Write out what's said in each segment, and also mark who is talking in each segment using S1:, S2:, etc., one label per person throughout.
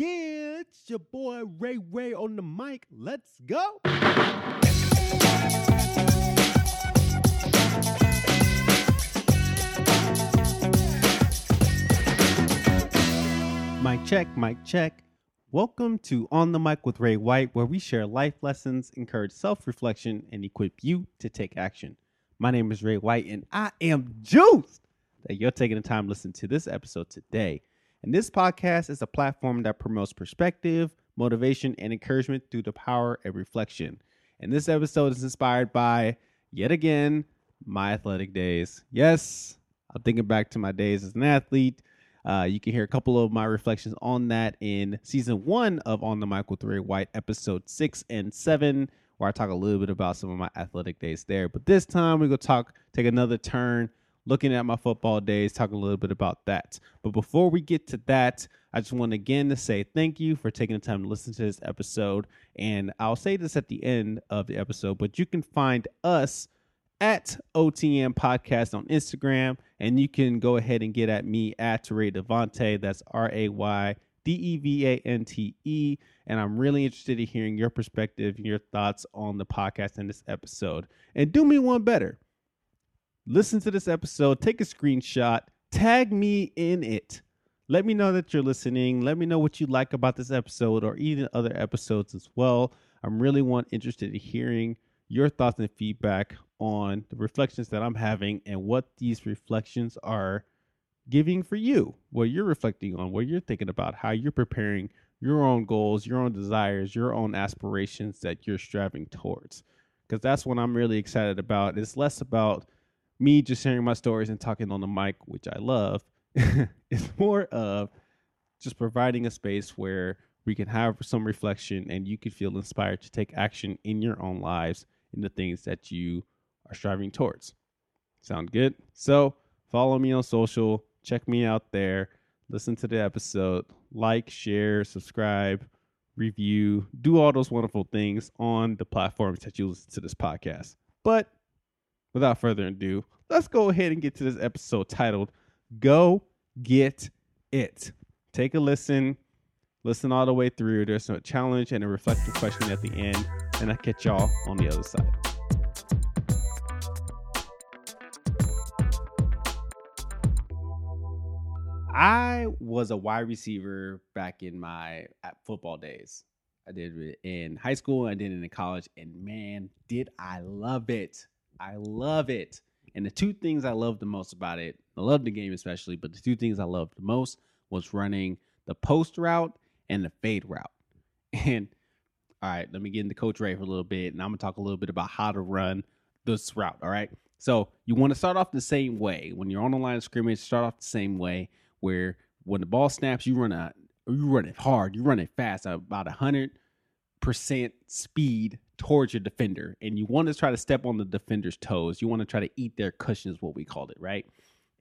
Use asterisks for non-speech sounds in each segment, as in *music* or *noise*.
S1: Yeah, it's your boy Ray Ray on the mic. Let's go. Mic check, mic check. Welcome to On the Mic with Ray White, where we share life lessons, encourage self reflection, and equip you to take action. My name is Ray White, and I am juiced that you're taking the time to listen to this episode today. And this podcast is a platform that promotes perspective, motivation, and encouragement through the power of reflection. And this episode is inspired by, yet again, my athletic days. Yes, I'm thinking back to my days as an athlete. Uh, you can hear a couple of my reflections on that in season one of On the Mic with Ray White, episode six and seven, where I talk a little bit about some of my athletic days there. But this time we're gonna talk, take another turn, looking at my football days, talking a little bit about that. But before we get to that, I just want again to say thank you for taking the time to listen to this episode. And I'll say this at the end of the episode, but you can find us at OTM Podcast on Instagram, and you can go ahead and get at me at Ray Devante. That's R A Y D E V A N T E. And I'm really interested in hearing your perspective and your thoughts on the podcast and this episode. And do me one better listen to this episode, take a screenshot, tag me in it. Let me know that you're listening. Let me know what you like about this episode or even other episodes as well. I'm really want interested in hearing your thoughts and feedback on the reflections that I'm having and what these reflections are giving for you, what you're reflecting on, what you're thinking about, how you're preparing your own goals, your own desires, your own aspirations that you're striving towards. Because that's what I'm really excited about. It's less about me just sharing my stories and talking on the mic, which I love. *laughs* it's more of just providing a space where we can have some reflection and you can feel inspired to take action in your own lives in the things that you are striving towards. Sound good? So follow me on social, check me out there, listen to the episode, like, share, subscribe, review, do all those wonderful things on the platforms that you listen to this podcast. But without further ado, let's go ahead and get to this episode titled Go Get It. Take a listen, listen all the way through. There's a challenge and a reflective question at the end, and I'll catch y'all on the other side. I was a wide receiver back in my football days. I did it in high school, I did it in college, and man, did I love it. I love it. And the two things I love the most about it, I love the game especially, but the two things I loved the most was running the post route and the fade route. *laughs* And all right, let me get into Coach Ray for a little bit, and I'm gonna talk a little bit about how to run this route. All right. So you want to start off the same way. When you're on the line of scrimmage, start off the same way where when the ball snaps, you run a you run it hard, you run it fast, about hundred percent speed towards your defender and you want to try to step on the defender's toes. You want to try to eat their cushions, what we called it, right?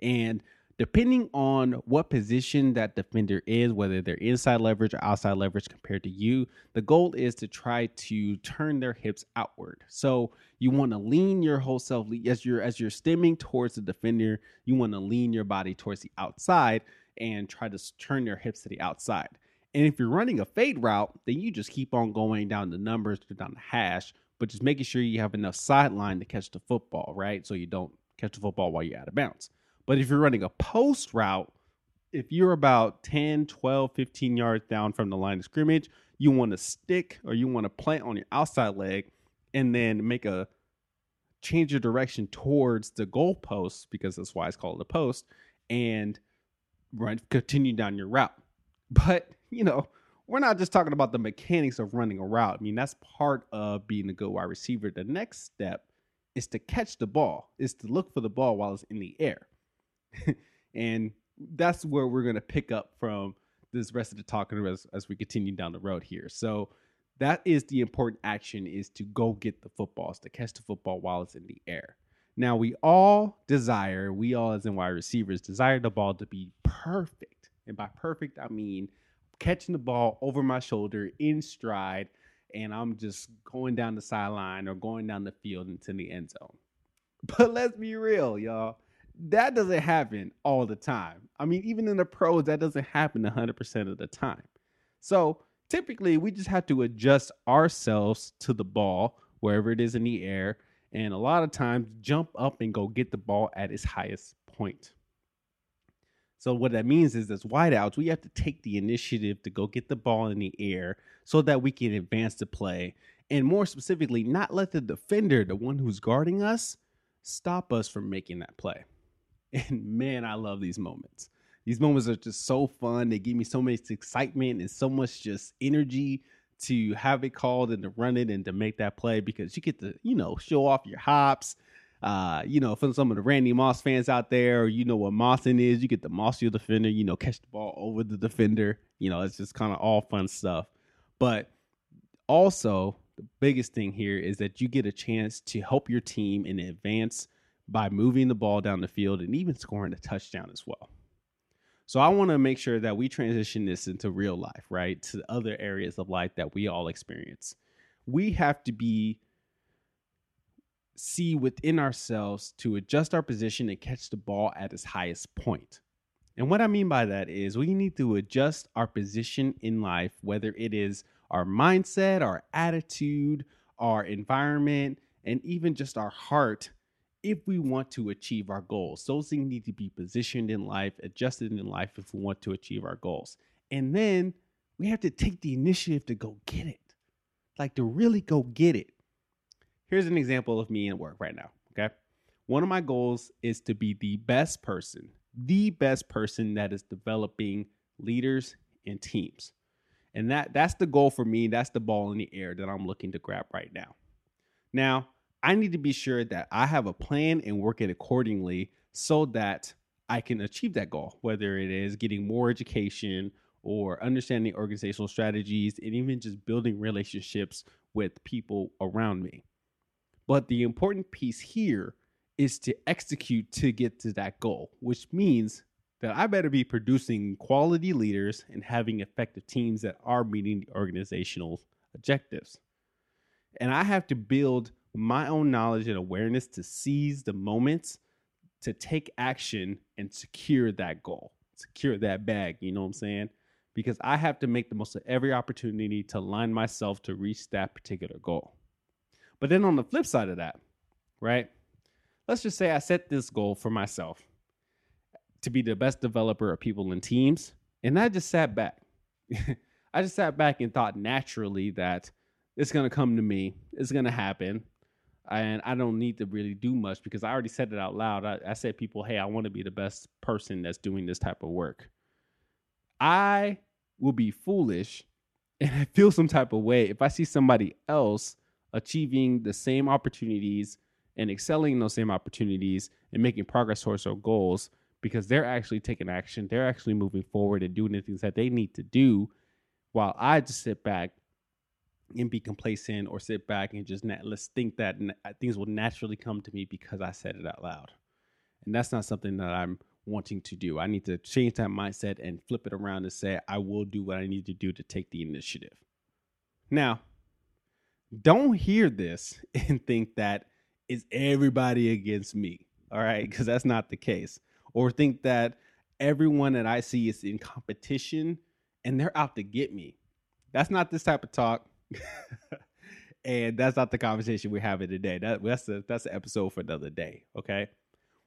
S1: And depending on what position that defender is, whether they're inside leverage or outside leverage compared to you, the goal is to try to turn their hips outward. So you want to lean your whole self as you're as you're stemming towards the defender, you want to lean your body towards the outside and try to turn your hips to the outside. And if you're running a fade route, then you just keep on going down the numbers, down the hash, but just making sure you have enough sideline to catch the football, right? So you don't catch the football while you're out of bounds. But if you're running a post route, if you're about 10, 12, 15 yards down from the line of scrimmage, you want to stick or you want to plant on your outside leg and then make a change your direction towards the goal post because that's why it's called a post and run continue down your route. But you know, we're not just talking about the mechanics of running a route. I mean, that's part of being a good wide receiver. The next step is to catch the ball, is to look for the ball while it's in the air. *laughs* and that's where we're going to pick up from this rest of the talking as, as we continue down the road here. So that is the important action is to go get the footballs, to catch the football while it's in the air. Now we all desire, we all as in wide receivers desire the ball to be perfect. And by perfect, I mean catching the ball over my shoulder in stride, and I'm just going down the sideline or going down the field into the end zone. *laughs* But let's be real, y'all. That doesn't happen all the time. I mean, even in the pros, that doesn't happen 100% of the time. So typically, we just have to adjust ourselves to the ball wherever it is in the air, and a lot of times jump up and go get the ball at its highest point. So what that means is as wideouts, we have to take the initiative to go get the ball in the air so that we can advance the play. And more specifically, not let the defender, the one who's guarding us, stop us from making that play. *laughs* And man, I love these moments. These moments are just so fun. They give me so much excitement and so much just energy to have it called and to run it and to make that play because you get to, you know, show off your hops uh, you know, for some of the Randy Moss fans out there, you know what mossing is. You get the moss defender, you know, catch the ball over the defender. You know, it's just kind of all fun stuff. But also, the biggest thing here is that you get a chance to help your team in advance by moving the ball down the field and even scoring a touchdown as well. So I want to make sure that we transition this into real life, right? To other areas of life that we all experience. We have to be see within ourselves to adjust our position and catch the ball at its highest point. And what I mean by that is we need to adjust our position in life, whether it is our mindset, our attitude, our environment, and even just our heart if we want to achieve our goals. Those things need to be positioned in life, adjusted in life if we want to achieve our goals. And then we have to take the initiative to go get it, like to really go get it here's an example of me in work right now. Okay. One of my goals is to be the best person, the best person that is developing leaders and teams. And that that's the goal for me. That's the ball in the air that I'm looking to grab right now. Now, I need to be sure that I have a plan and work it accordingly so that I can achieve that goal, whether it is getting more education or understanding organizational strategies and even just building relationships with people around me. But the important piece here is to execute to get to that goal, which means that I better be producing quality leaders and having effective teams that are meeting the organizational objectives. And I have to build my own knowledge and awareness to seize the moments to take action and secure that goal, secure that bag. You know what I'm saying? Because I have to make the most of every opportunity to align myself to reach that particular goal. But then on the flip side of that, right? Let's just say I set this goal for myself to be the best developer of people and teams. And I just sat back. *laughs* I just sat back and thought naturally that it's going to come to me, it's going to happen. And I don't need to really do much because I already said it out loud. I, I said, people, hey, I want to be the best person that's doing this type of work. I will be foolish *laughs* and I feel some type of way if I see somebody else achieving the same opportunities and excelling in those same opportunities and making progress towards their goals because they're actually taking action. They're actually moving forward and doing the things that they need to do while I just sit back and be complacent or sit back and just nat- let's think that uh, things will naturally come to me because I said it out loud. And that's not something that I'm wanting to do. I need to change that mindset and flip it around and say, I will do what I need to do to take the initiative. Now, don't hear this *laughs* and think that is everybody against me. All right. Mm. Because that's not the case. Or think that everyone that I see is in competition and they're out to get me. That's not this type of talk. *laughs* and that's not the conversation we're having today. That, that's the that's the episode for another day. Okay.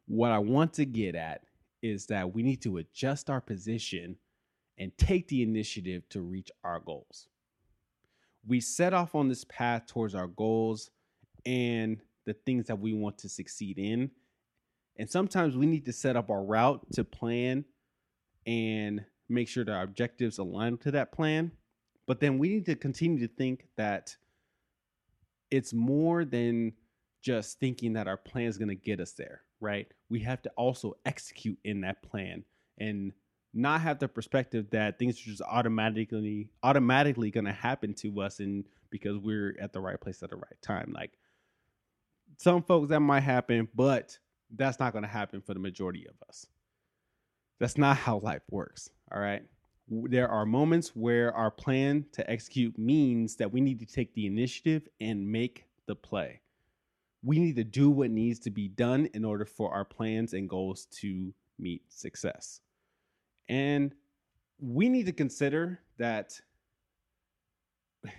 S1: What I want to get at is that we need to adjust our position and take the initiative to reach our goals we set off on this path towards our goals and the things that we want to succeed in. And sometimes we need to set up our route to plan and make sure that our objectives align to that plan. But then we need to continue to think that it's more than just thinking that our plan is going to get us there, right? We have to also execute in that plan and not have the perspective that things are just automatically automatically going to happen to us and because we're at the right place at the right time. Like some folks that might happen but that's not going to happen for the majority of us. That's not how life works all right? There are moments where our plan to execute means that we need to take the initiative and make the play. We need to do what needs to be done in order for our plans and goals to meet success and we need to consider that *laughs*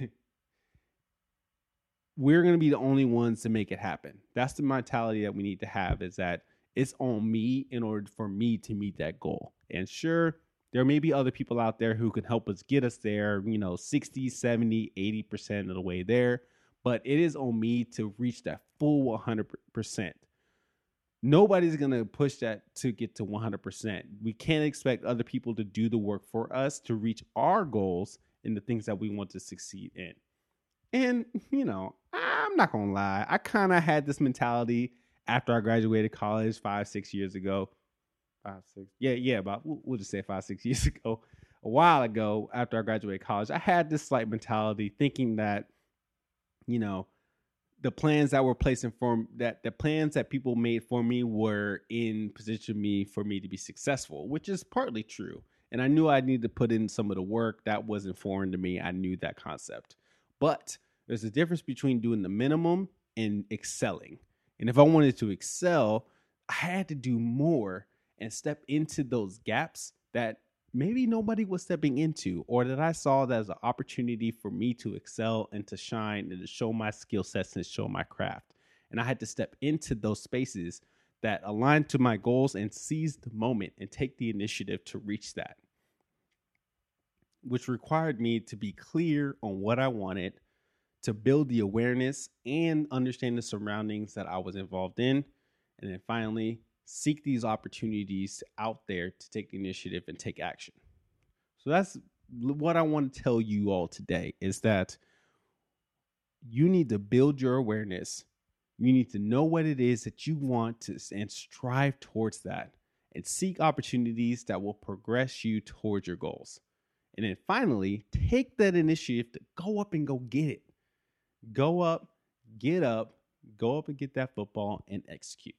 S1: we're going to be the only ones to make it happen. That's the mentality that we need to have is that it's on me in order for me to meet that goal. And sure, there may be other people out there who can help us get us there, you know, 60, 70, 80% of the way there, but it is on me to reach that full 100%. Nobody's going to push that to get to 100%. We can't expect other people to do the work for us to reach our goals and the things that we want to succeed in. And, you know, I'm not going to lie. I kind of had this mentality after I graduated college five, six years ago. Five, six. Yeah, yeah, about, we'll just say five, six *laughs* years ago. A while ago, after I graduated college, I had this slight mentality thinking that, you know, the plans that were placed in for that the plans that people made for me were in position me for me to be successful, which is partly true. And I knew I needed to put in some of the work that wasn't foreign to me. I knew that concept. But there's a difference between doing the minimum and excelling. And if I wanted to excel, I had to do more and step into those gaps that maybe nobody was stepping into or that I saw that as an opportunity for me to excel and to shine and to show my skill sets and show my craft. And I had to step into those spaces that aligned to my goals and seize the moment and take the initiative to reach that. Which required me to be clear on what I wanted to build the awareness and understand the surroundings that I was involved in. And then finally, seek these opportunities out there to take initiative and take action. So that's what I want to tell you all today is that you need to build your awareness. You need to know what it is that you want to and strive towards that and seek opportunities that will progress you towards your goals. And then finally, take that initiative to go up and go get it go up, get up, go up and get that football and execute.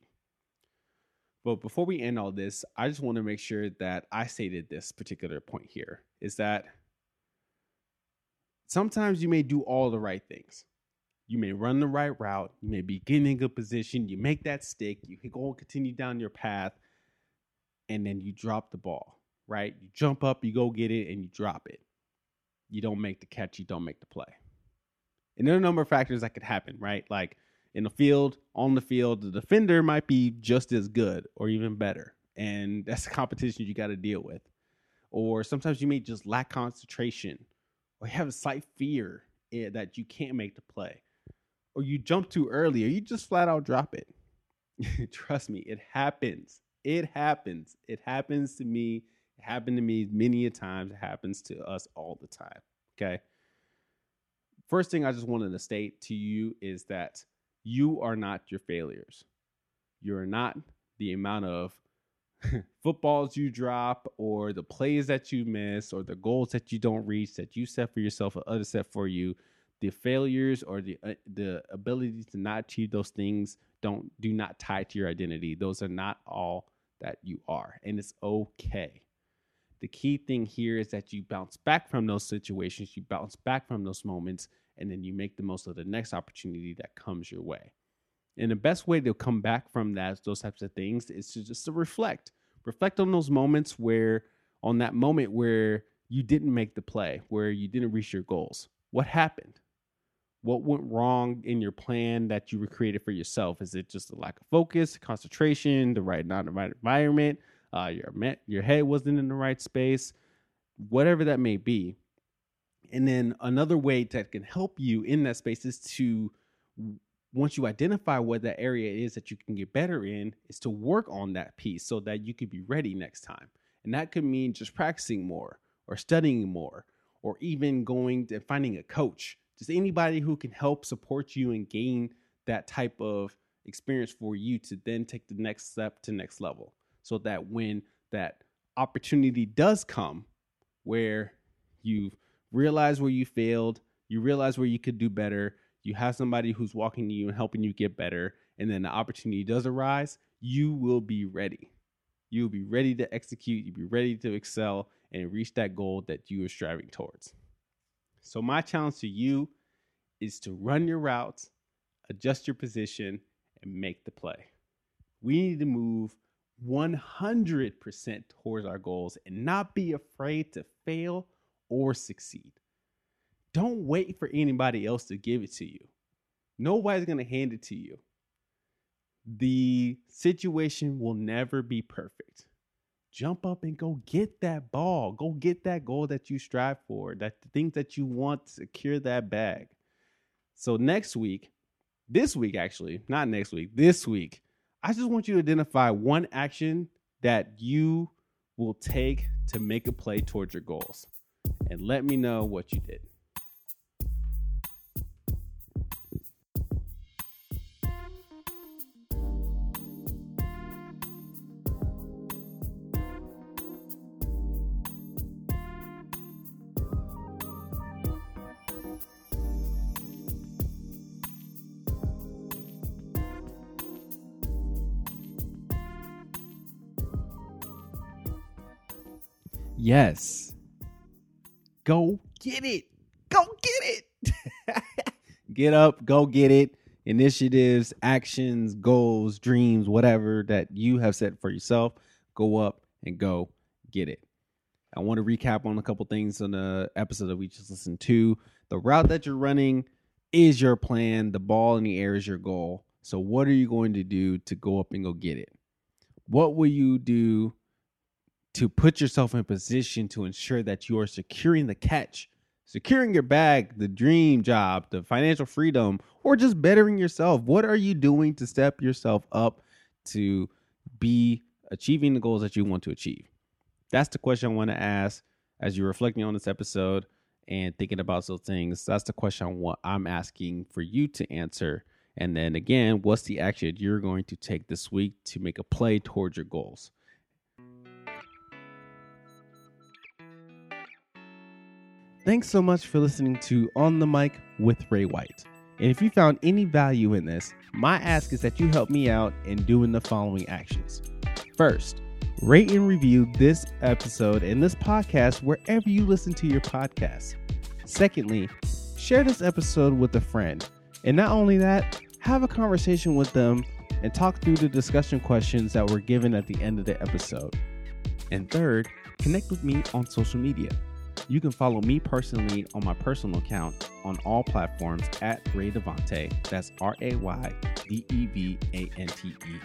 S1: But before we end all this, I just want to make sure that I stated this particular point here is that sometimes you may do all the right things. You may run the right route, you may be getting in a good position, you make that stick, you can go and continue down your path, and then you drop the ball, right? You jump up, you go get it, and you drop it. You don't make the catch, you don't make the play. And there are a number of factors that could happen, right? Like in the field, on the field, the defender might be just as good or even better. And that's the competition you got to deal with. Or sometimes you may just lack concentration or have a slight fear eh, that you can't make the play. Or you jump too early or you just flat out drop it. *laughs* Trust me, it happens. It happens. It happens to me. It happened to me many a times. It happens to us all the time. Okay first thing I just wanted to state to you is that you are not your failures. You're not the amount of *laughs* footballs you drop or the plays that you miss or the goals that you don't reach that you set for yourself or others set for you. The failures or the uh, the ability to not achieve those things don't do not tie to your identity. Those are not all that you are and it's okay. The key thing here is that you bounce back from those situations, you bounce back from those moments, and then you make the most of the next opportunity that comes your way. And the best way to come back from that, those types of things, is to just to reflect. Reflect on those moments where, on that moment where you didn't make the play, where you didn't reach your goals. What happened? What went wrong in your plan that you created for yourself? Is it just a lack of focus, concentration, the right not the right environment? uh, your your head wasn't in the right space, whatever that may be. And then another way that can help you in that space is to once you identify what that area is that you can get better in, is to work on that piece so that you could be ready next time. And that could mean just practicing more or studying more or even going and finding a coach. Just anybody who can help support you and gain that type of experience for you to then take the next step to next level so that when that opportunity does come where you've realized where you failed, you realize where you could do better, you have somebody who's walking you and helping you get better, and then the opportunity does arise, you will be ready. You'll be ready to execute, you'll be ready to excel and reach that goal that you are striving towards. So, my challenge to you is to run your routes, adjust your position, and make the play. We need to move 100% towards our goals and not be afraid to fail or succeed. don't wait for anybody else to give it to you. Nobody's going to hand it to you. The situation will never be perfect. Jump up and go get that ball. Go get that goal that you strive for, that the things that you want to secure that bag. So next week, this week actually, not next week, this week, I just want you to identify one action that you will take to make a play towards your goals and let me know what you did. Yes. Go get it. Go get it. *laughs* get up, go get it. Initiatives, actions, goals, dreams, whatever that you have set for yourself, go up and go get it. I want to recap on a couple things on the episode that we just listened to. The route that you're running is your plan, the ball in the air is your goal. So, what are you going to do to go up and go get it? What will you do to put yourself in position to ensure that you are securing the catch, securing your bag, the dream job, the financial freedom, or just bettering yourself. What are you doing to step yourself up to be achieving the goals that you want to achieve? That's the question I want to ask as you're reflecting on this episode and thinking about those things. That's the question I'm asking for you to answer. And then again, what's the action you're going to take this week to make a play towards your goals? Thanks so much for listening to On the Mic with Ray White. And if you found any value in this, my ask is that you help me out in doing the following actions. First, rate and review this episode and this podcast wherever you listen to your podcast. Secondly, share this episode with a friend. And not only that, have a conversation with them and talk through the discussion questions that were given at the end of the episode. And third, connect with me on social media. You can follow me personally on my personal account on all platforms at Ray Devante. That's R A Y D E V A N T E.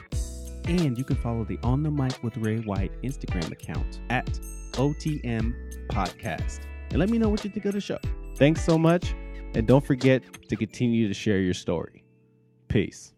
S1: And you can follow the On the Mic with Ray White Instagram account at OTM Podcast. And let me know what you think of the show. Thanks so much. And don't forget to continue to share your story. Peace.